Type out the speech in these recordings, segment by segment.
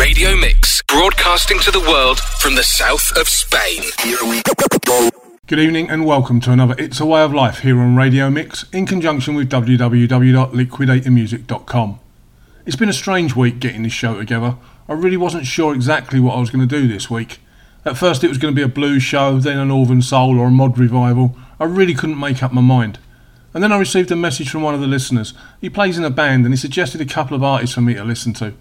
Radio Mix, broadcasting to the world from the south of Spain. Good evening and welcome to another It's a Way of Life here on Radio Mix in conjunction with www.liquidatormusic.com. It's been a strange week getting this show together. I really wasn't sure exactly what I was going to do this week. At first it was going to be a blues show, then a northern soul or a mod revival. I really couldn't make up my mind. And then I received a message from one of the listeners. He plays in a band and he suggested a couple of artists for me to listen to.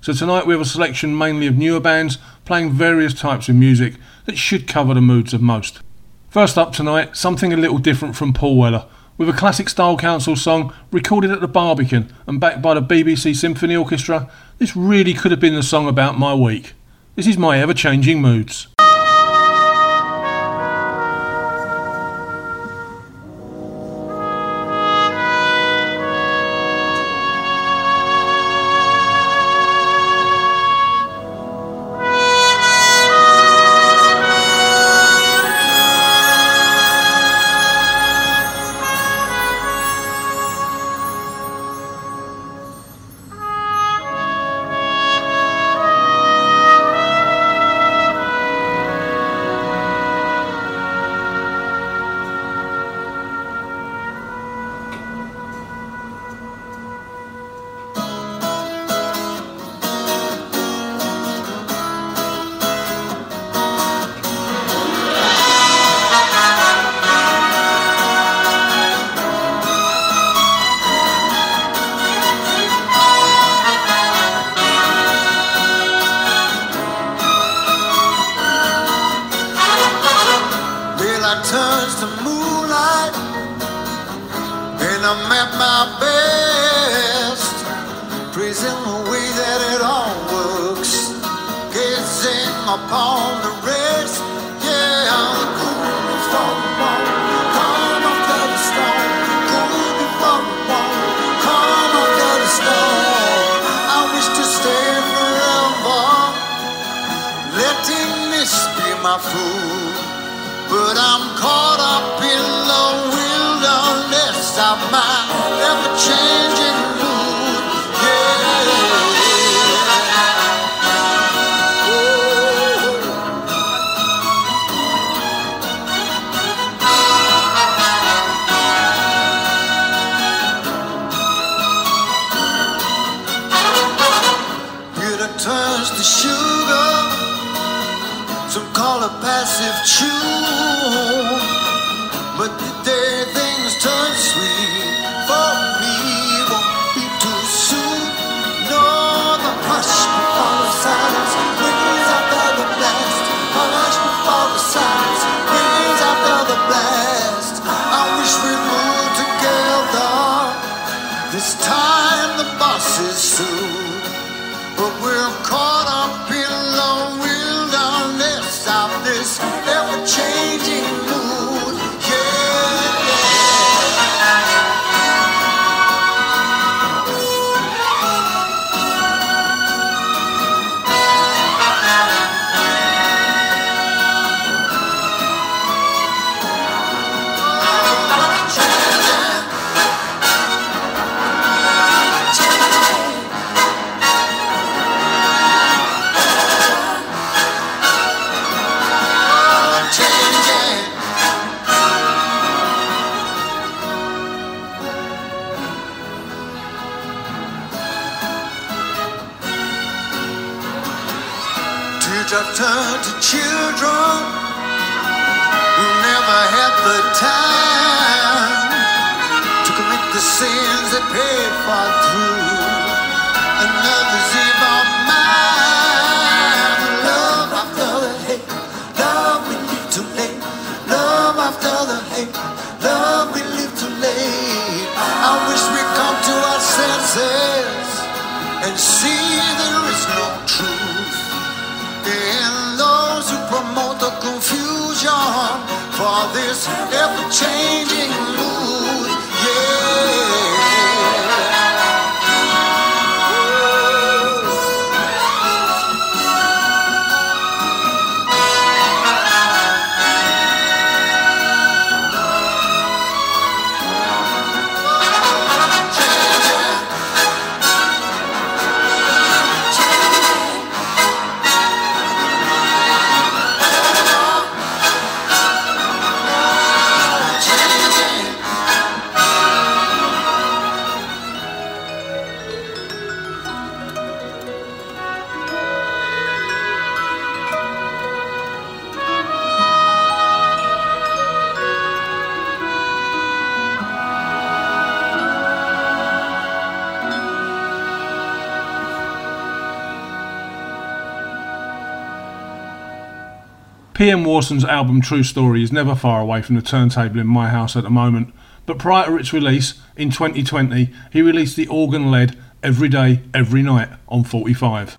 So tonight we have a selection mainly of newer bands playing various types of music that should cover the moods of most. First up tonight, something a little different from Paul Weller, with a classic Style Council song recorded at the Barbican and backed by the BBC Symphony Orchestra. This really could have been the song about my week. This is my ever changing moods. a fool, but I'm caught. a another's evil mind. Love after the hate, love we live too late. Love after the hate, love we live too late. I wish we come to our senses and see there is no truth in those who promote the confusion for this ever-changing mood. PM Warson's album True Story is never far away from the turntable in my house at the moment, but prior to its release in 2020, he released the organ led Every Day, Every Night on 45.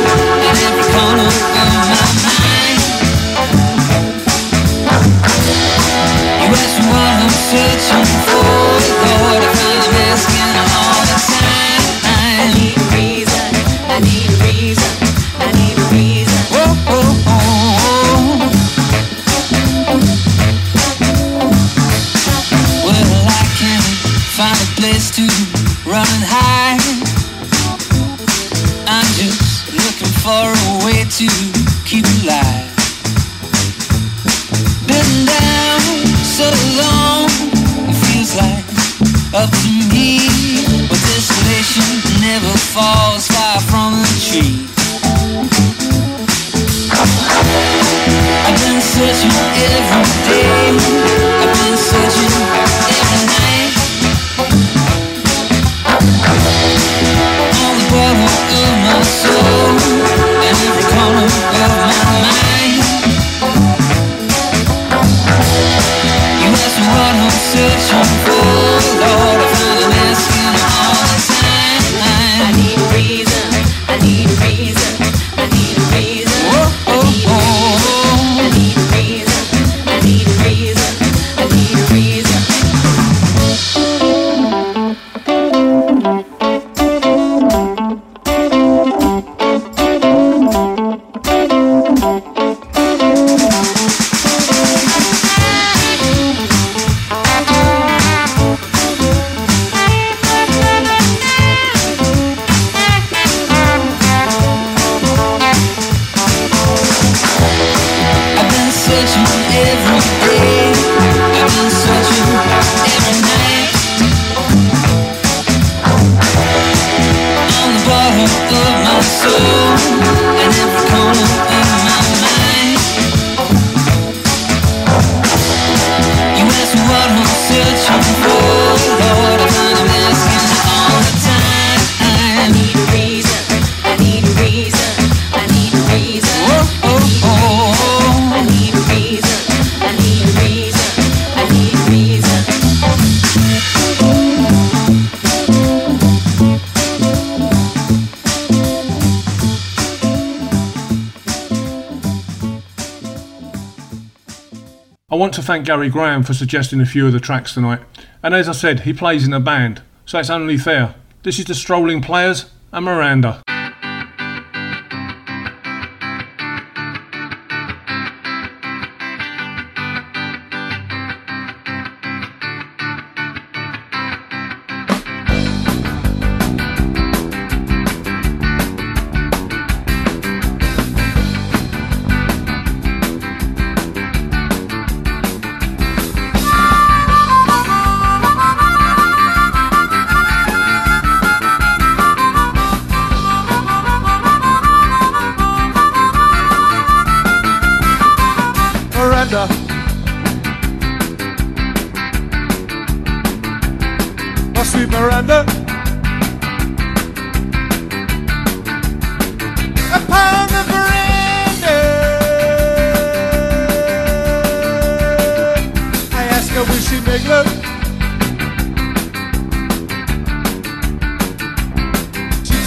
thank Gary Graham for suggesting a few of the tracks tonight. And as I said, he plays in a band, so it's only fair. This is the Strolling Players and Miranda.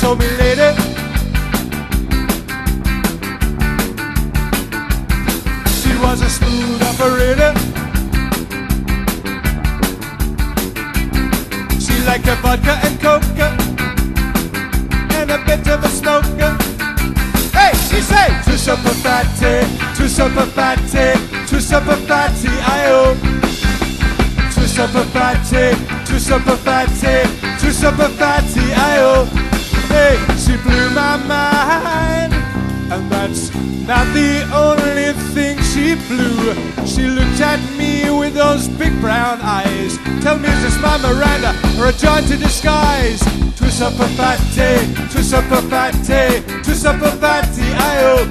told me later. She was a smooth operator. She liked her vodka and coca and a bit of a smoker. Hey, she said, too super fatty, too super fatty, too super fatty, I owe. Too super fatty, too super fatty, too super fatty, I owe. She blew my mind, and that's not the only thing she blew. She looked at me with those big brown eyes. Tell me, is this my Miranda or a joint in disguise? Too super fatty, too super fatty, too super fatty, I oh.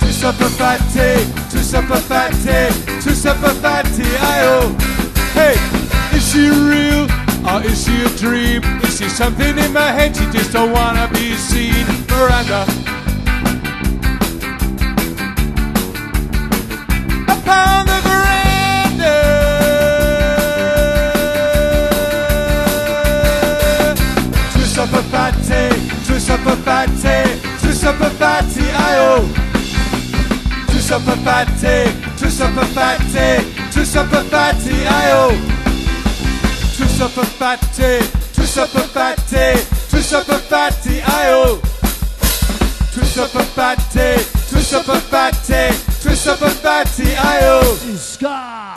Too super fatty, too super fatty, too super fatty, I oh. Hey, is she real or is she a dream? She something in my head? She just don't wanna be seen, Miranda. Upon the veranda. Too super fatty, too super fatty, too super fatty, I oh. Too super fatty, too super fatty, too super fatty, I oh. Too super fatty, too super fatty, too super fatty, I oh. Too super fatty, too super fatty, too super fatty, I oh.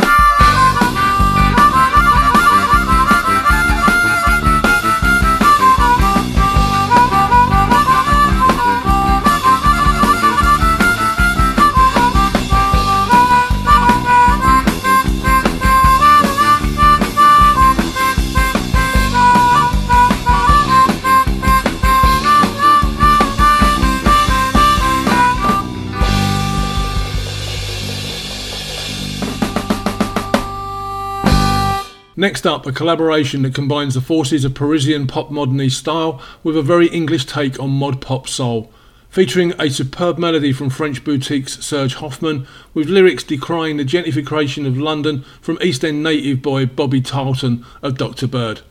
Next up, a collaboration that combines the forces of Parisian pop moderny style with a very English take on mod pop soul. Featuring a superb melody from French Boutik Serge Hoffman, with lyrics decrying the gentrification of London from East End native boy Bobby Tarlton of Dr. Bird.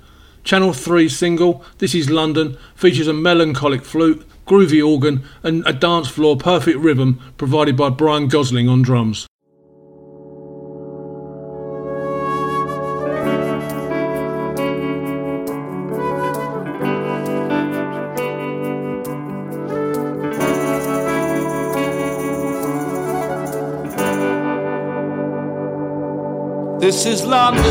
Channel 3 single, This is London, features a melancholic flute, groovy organ, and a dance floor perfect rhythm provided by Brian Gosling on drums. This is London,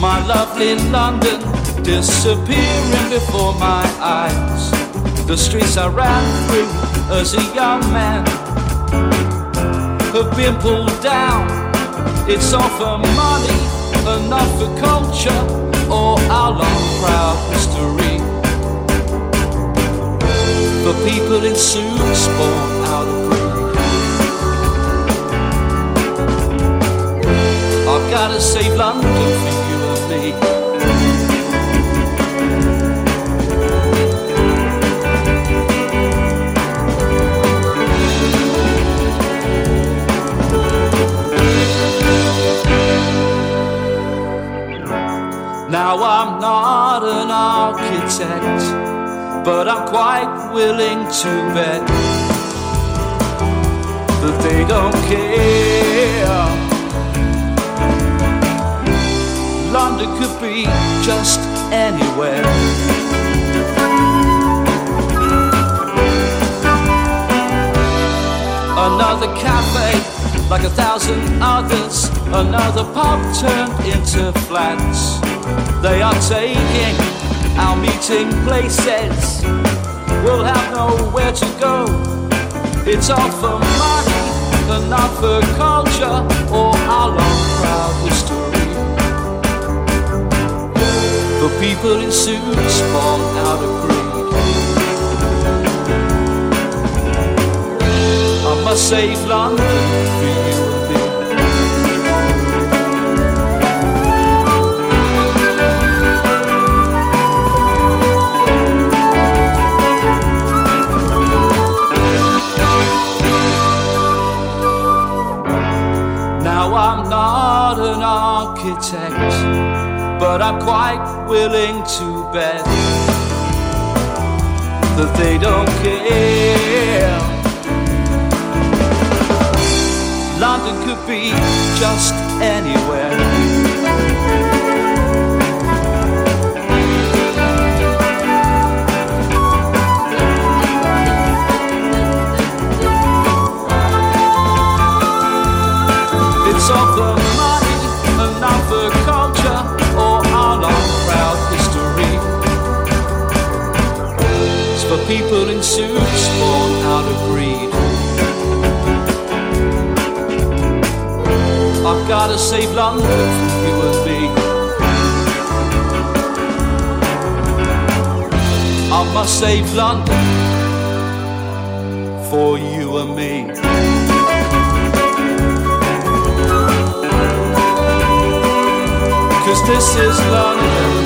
my lovely London, disappearing before my eyes. The streets I ran through as a young man have been pulled down. It's all for money not for culture or our long proud history. The people in suits born out of gotta save London for you and me. Now I'm not an architect, but I'm quite willing to bet that they don't care. London could be just anywhere. Another cafe, like a thousand others. Another pub turned into flats. They are taking our meeting places. We'll have nowhere to go. It's all for money and not for culture or our long proud history. For people in suits born out of greed. I must save London for you and me. Now I'm not an architect, but I'm quite willing to bet that they don't care. London could be just anywhere. It's of the I've gotta save London for you and me. I must save London for you and me. Cause this is London,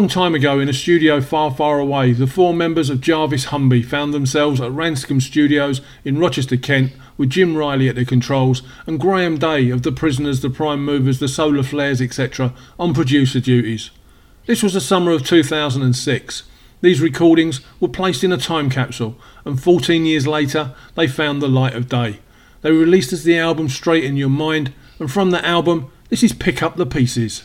long time ago, in a studio far, far away, the four members of Jarvis Humby found themselves at Ranscombe Studios in Rochester, Kent, with Jim Riley at the controls and Graham Day of The Prisoners, The Prime Movers, The Solar Flares, etc., on producer duties. This was the summer of 2006. These recordings were placed in a time capsule, and 14 years later, they found the light of day. They were released as the album Straight in Your Mind, and from that album, this is Pick Up the Pieces.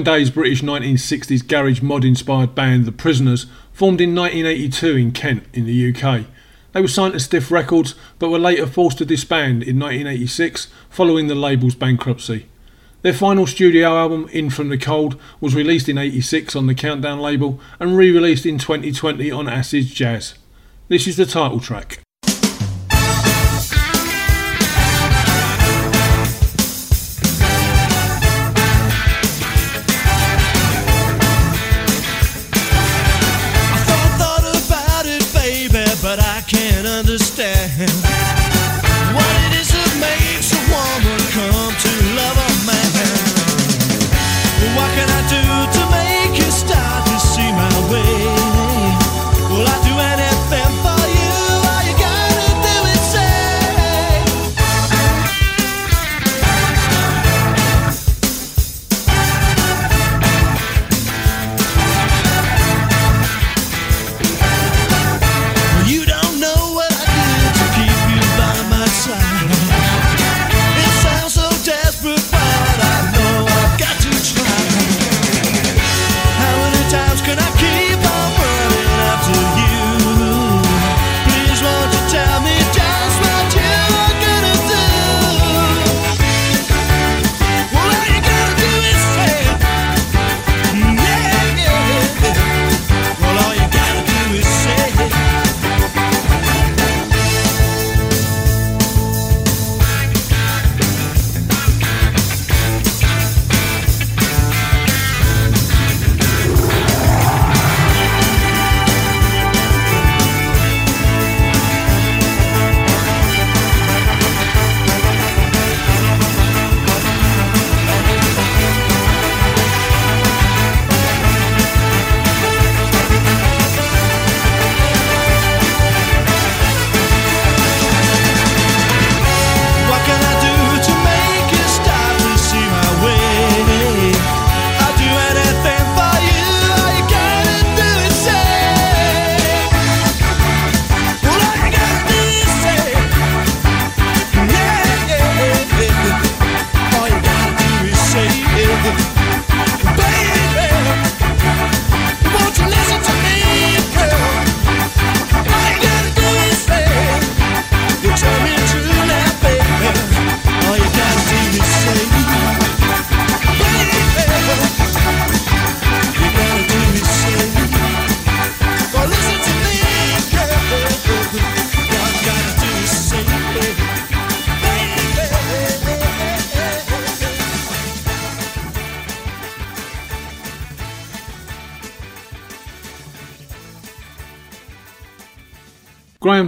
Graham Day's British 1960s garage mod inspired band The Prisoners formed in 1982 in Kent in the UK. They were signed to Stiff Records but were later forced to disband in 1986 following the label's bankruptcy. Their final studio album, In From the Cold, was released in 86 on the Countdown label and re released in 2020 on Acid Jazz. This is the title track.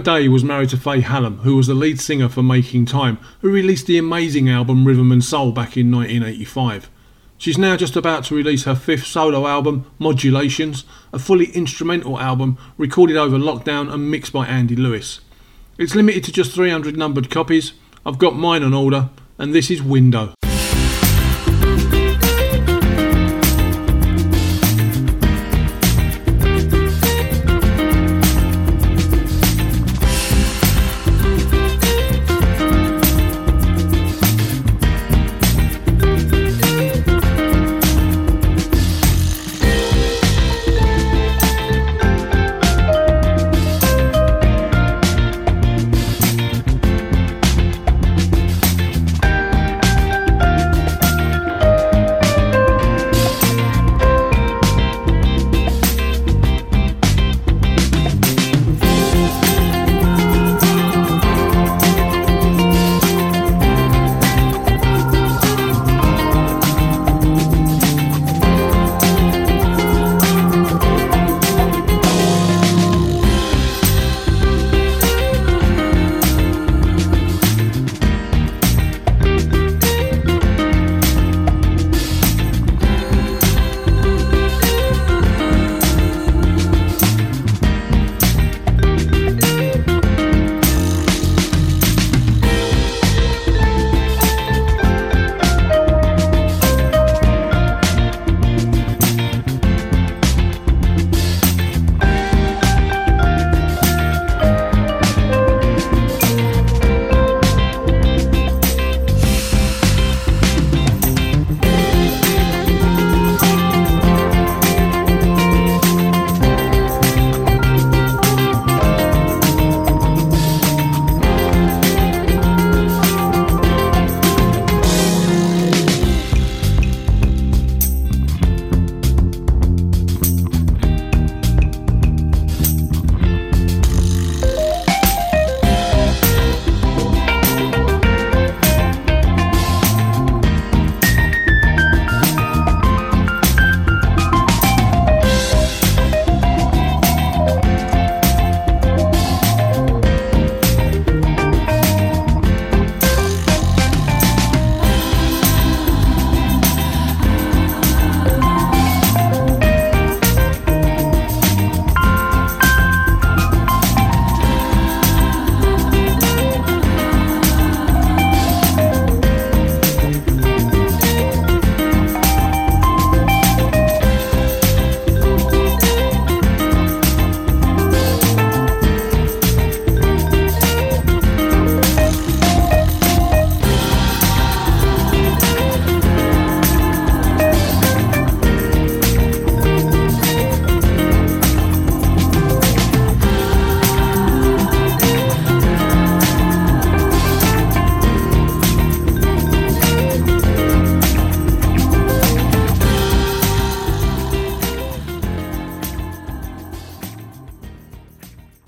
Day was married to Faye Hallam, who was the lead singer for Making Time, who released the amazing album Rhythm and Soul back in 1985. She's now just about to release her fifth solo album, Modulations, a fully instrumental album recorded over lockdown and mixed by Andy Lewis. It's limited to just 300 numbered copies. I've got mine on order, and this is Window.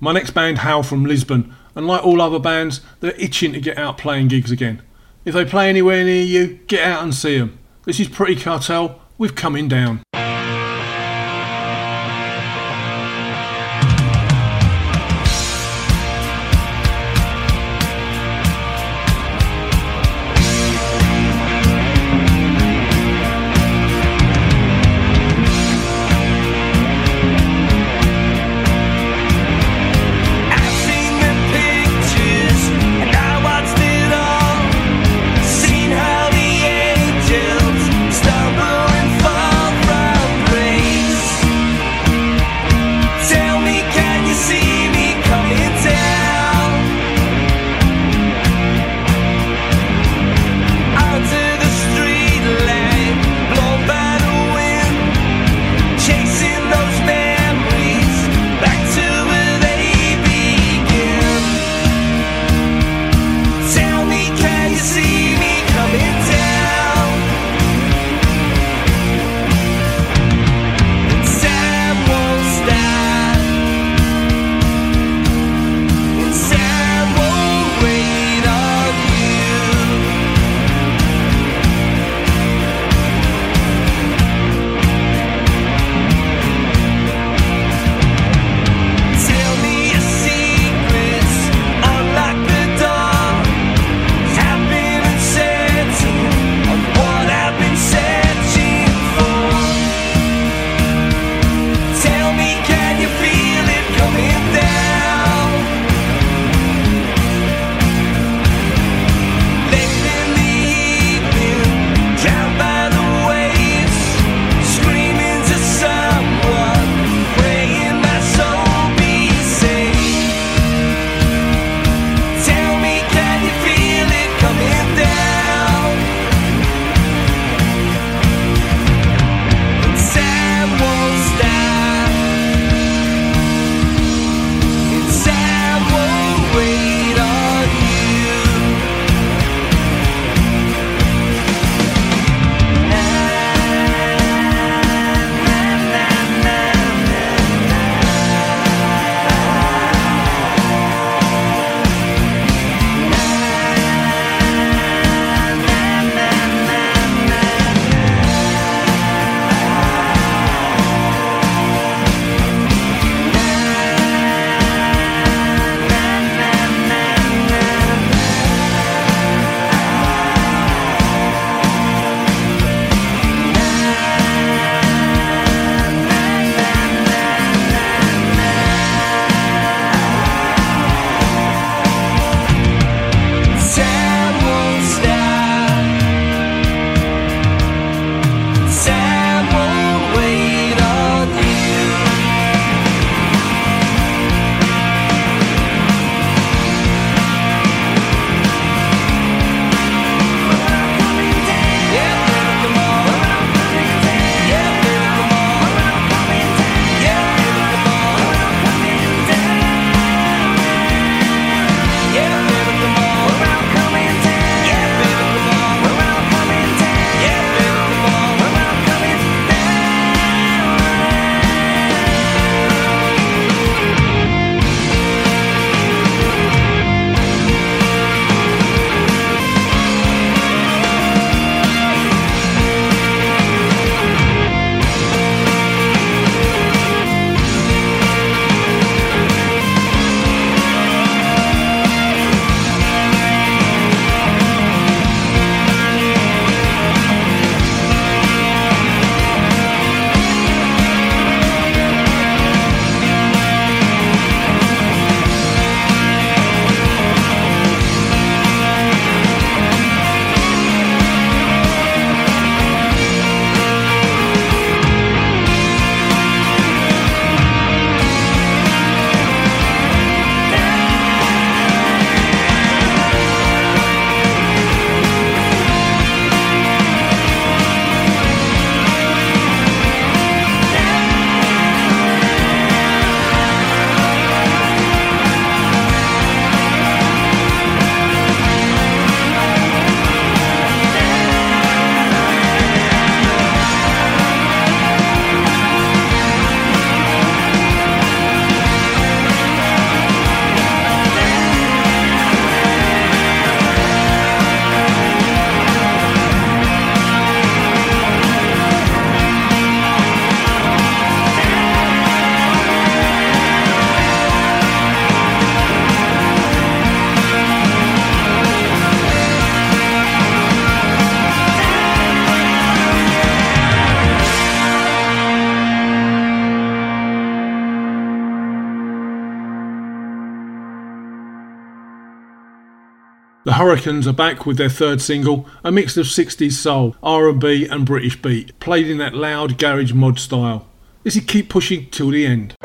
My next band, Howl from Lisbon, and like all other bands, they're itching to get out playing gigs again. If they play anywhere near you, get out and see them. This is Pretty Cartel with Coming Down. The Hurricanes are back with their third single, a mix of 60s soul, R&B and British beat, played in that loud garage mod style. This is Keep Pushing Till the End.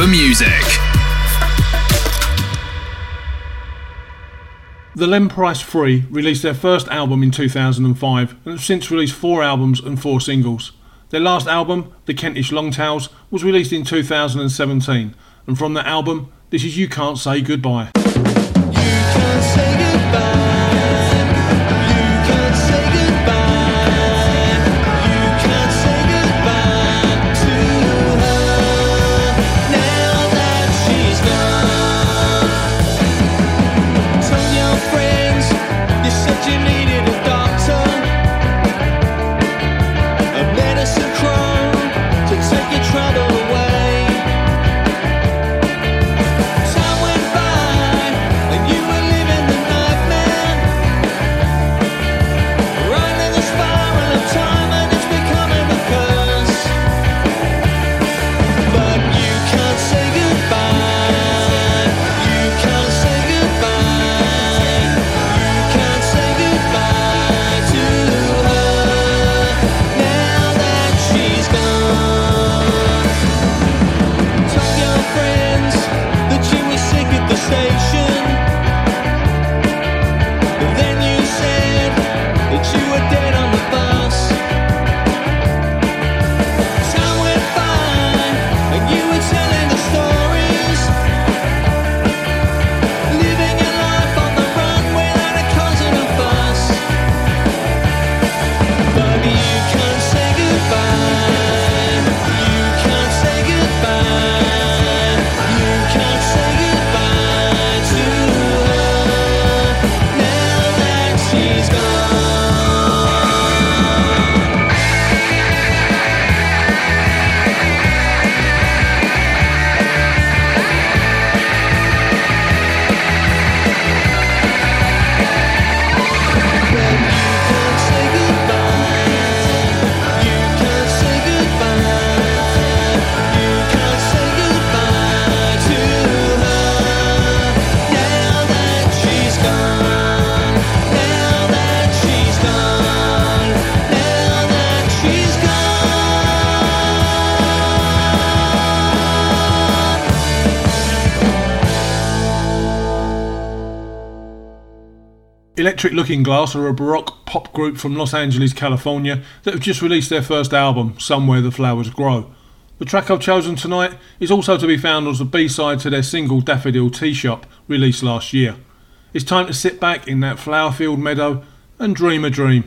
For music. The Len Price Three released their first album in 2005 and have since released four albums and four singles. Their last album, The Kentish Longtails, was released in 2017, and from that album, this is You Can't Say Goodbye. Electric Looking Glass are a baroque pop group from Los Angeles, California that have just released their first album, Somewhere the Flowers Grow. The track I've chosen tonight is also to be found as a B-side to their single Daffodil Tea Shop, released last year. It's time to sit back in that flower filled meadow and dream a dream.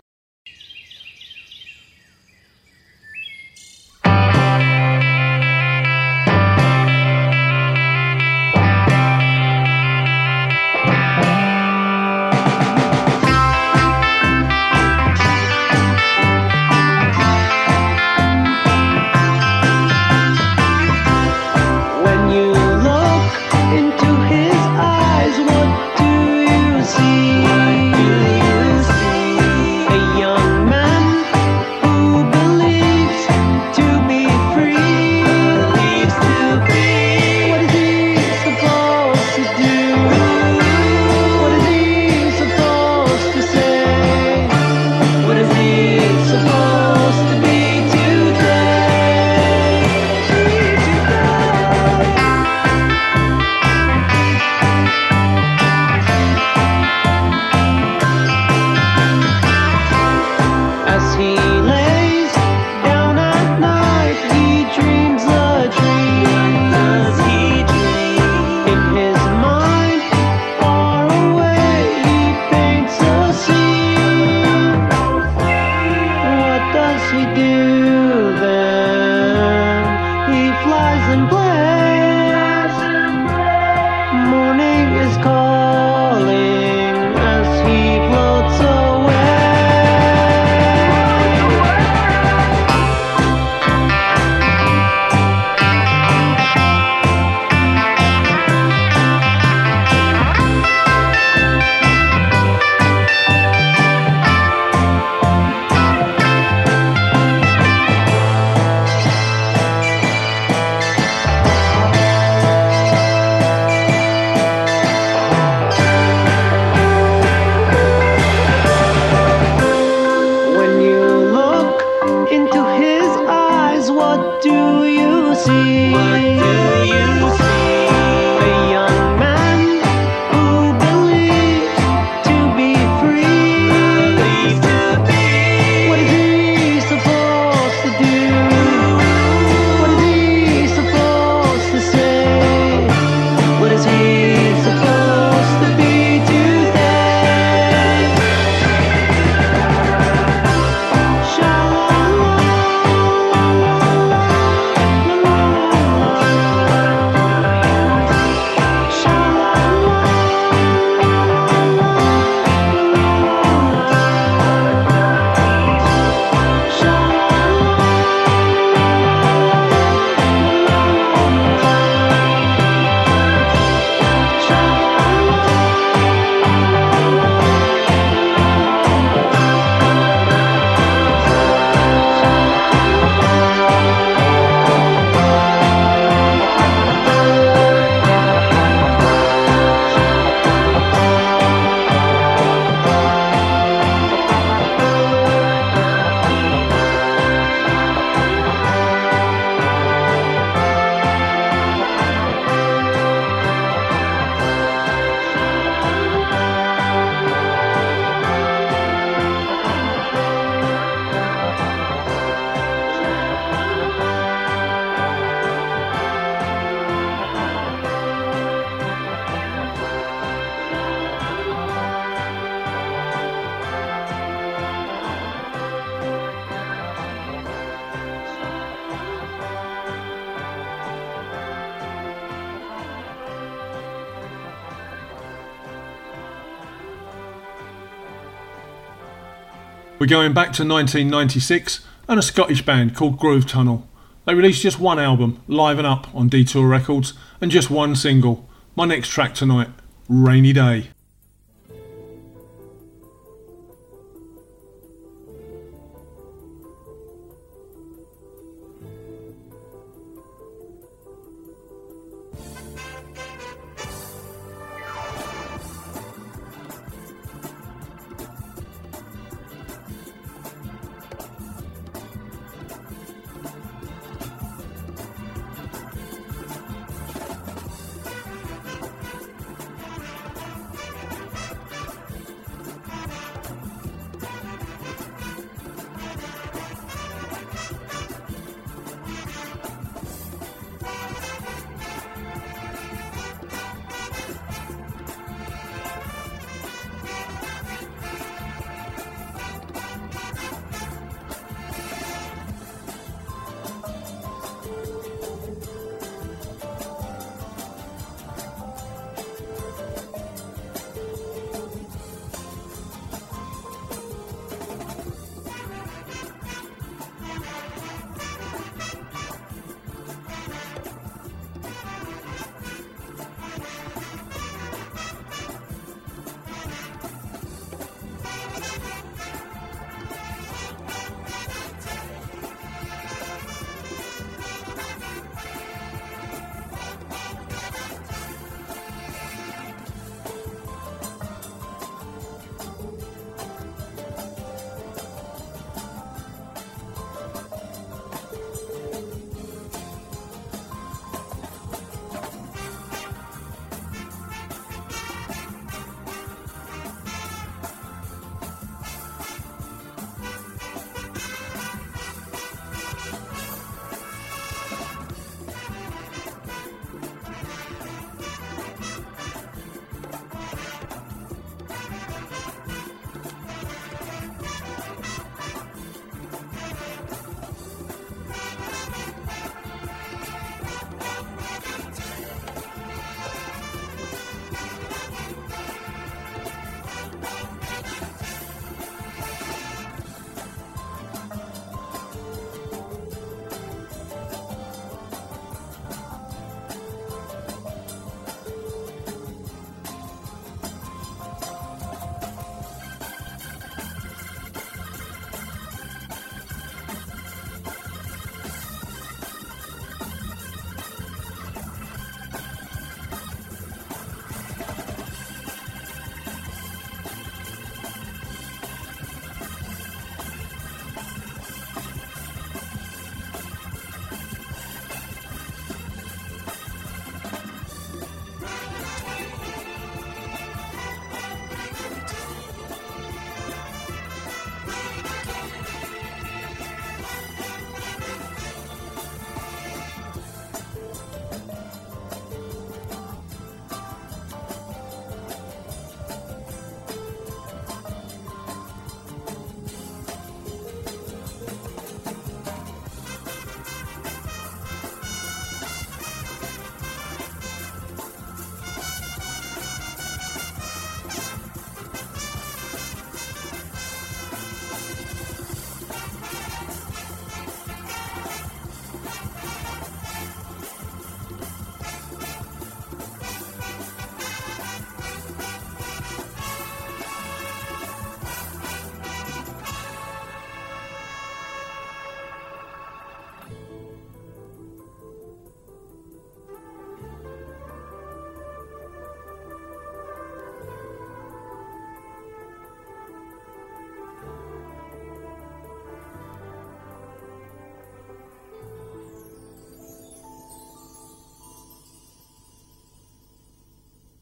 We're going back to 1996 and a Scottish band called Groove Tunnel. They released just one album, Live and Up, on Detour Records, and just one single. My next track tonight, Rainy Day.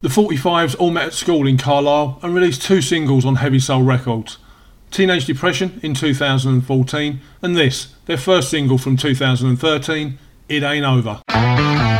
The 45s all met at school in Carlisle and released two singles on Heavy Soul Records Teenage Depression in 2014 and this, their first single from 2013, It Ain't Over.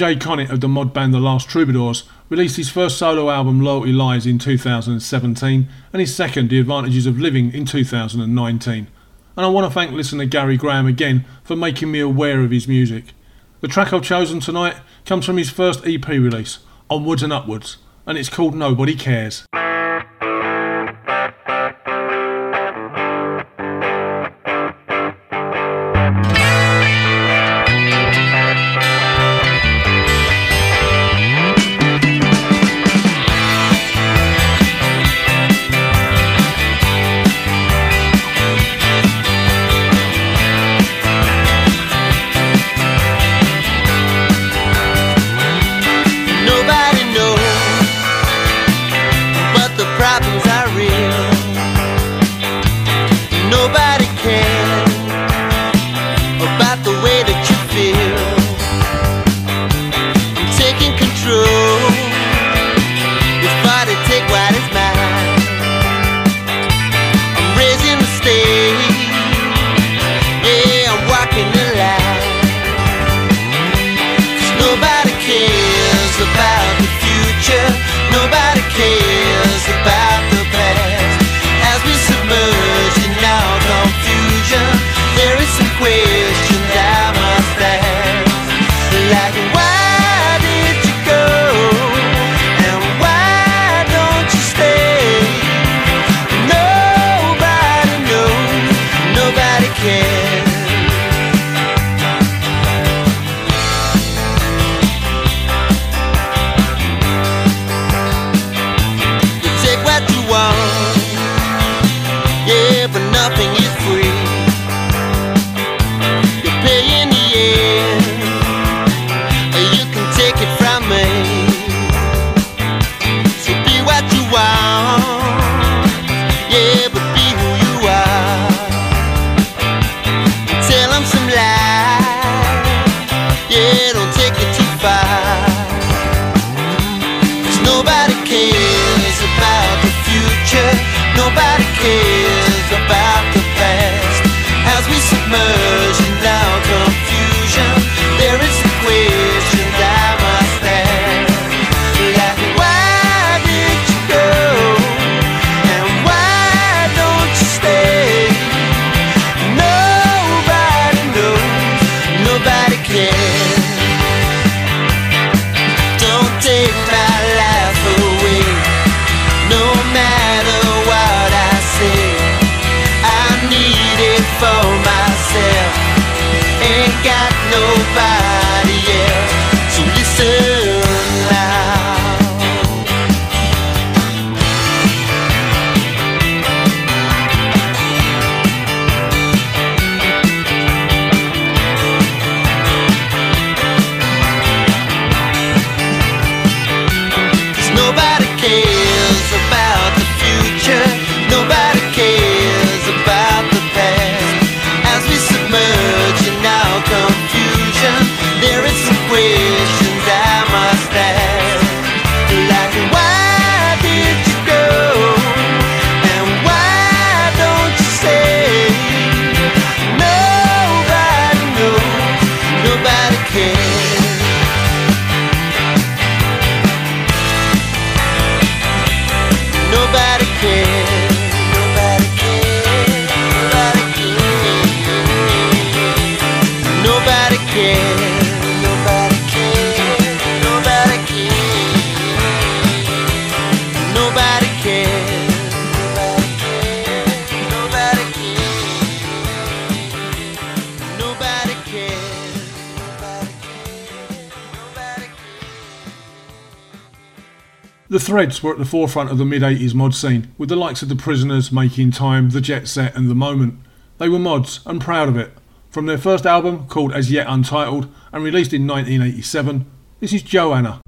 Darren J. Connett of the mod band The Last Troubadours released his first solo album Loyalty Lies in 2017 and his second The Advantages of Living in 2019. And I want to thank listener Gary Graham again for making me aware of his music. The track I've chosen tonight comes from his first EP release, Onwards and Upwards, and it's called Nobody Cares. Reds were at the forefront of the mid 80s mod scene, with the likes of The Prisoners, Making Time, The Jet Set, and The Moment. They were mods and proud of it. From their first album, called As Yet Untitled, and released in 1987, this is Joanna.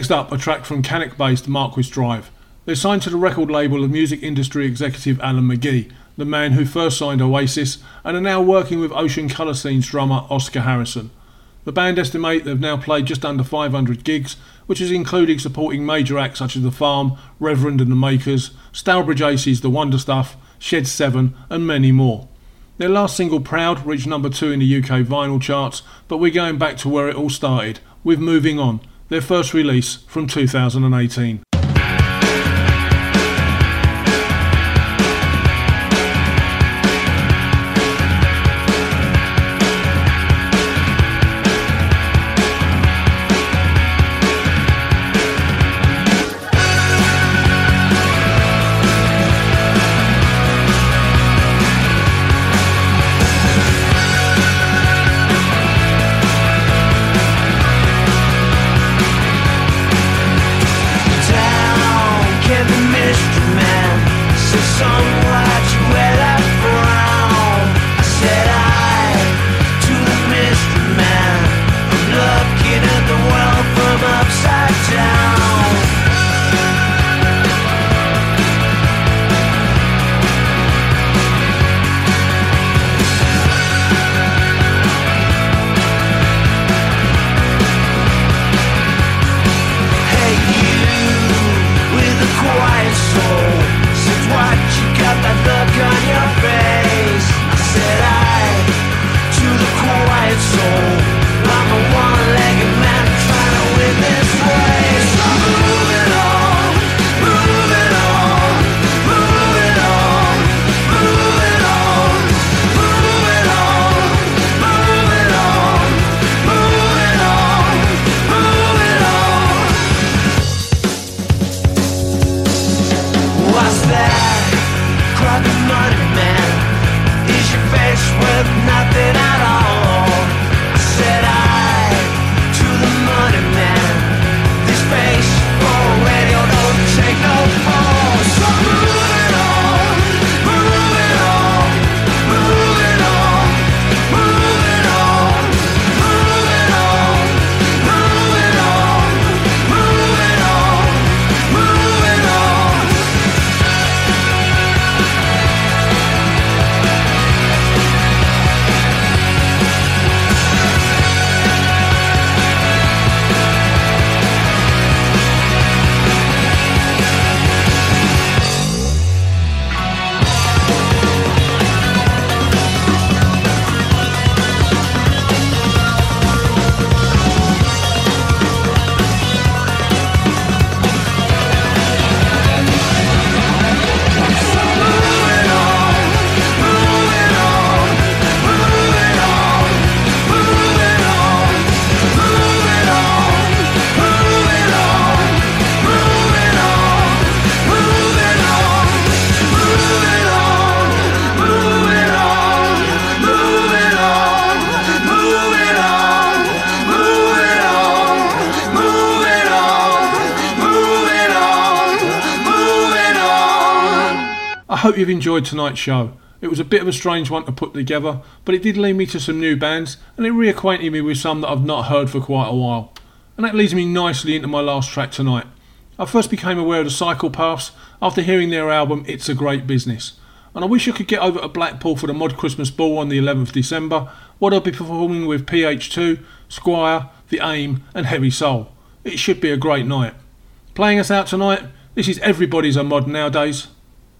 Next up, a track from Cannock based Marquis Drive. They're signed to the record label of music industry executive Alan McGee, the man who first signed Oasis, and are now working with Ocean Colour Scene's drummer Oscar Harrison. The band estimate they've now played just under 500 gigs, which is including supporting major acts such as The Farm, Reverend and the Makers, Stourbridge Aces, The Wonder Stuff, Shed 7, and many more. Their last single, Proud, reached number 2 in the UK vinyl charts, but we're going back to where it all started, with Moving On, their first release from 2018. You've enjoyed tonight's show. It was a bit of a strange one to put together, but it did lead me to some new bands and it reacquainted me with some that I've not heard for quite a while. And that leads me nicely into my last track tonight. I first became aware of the Psychopaths after hearing their album It's a Great Business. And I wish I could get over to Blackpool for the Mod Christmas Ball on the 11th of December, where I'll be performing with PH2, Squire, The Aim, and Heavy Soul. It should be a great night. Playing us out tonight, this is Everybody's a Mod nowadays.